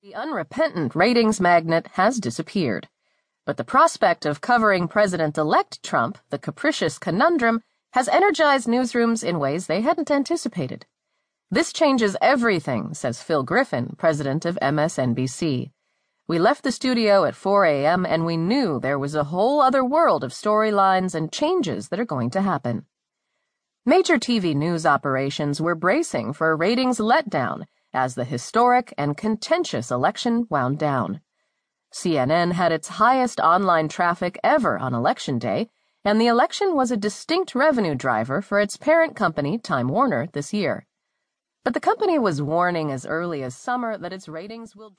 The unrepentant ratings magnet has disappeared. But the prospect of covering President elect Trump, the capricious conundrum, has energized newsrooms in ways they hadn't anticipated. This changes everything, says Phil Griffin, president of MSNBC. We left the studio at 4 a.m. and we knew there was a whole other world of storylines and changes that are going to happen. Major TV news operations were bracing for a ratings letdown as the historic and contentious election wound down. CNN had its highest online traffic ever on Election Day, and the election was a distinct revenue driver for its parent company, Time Warner, this year. But the company was warning as early as summer that its ratings will.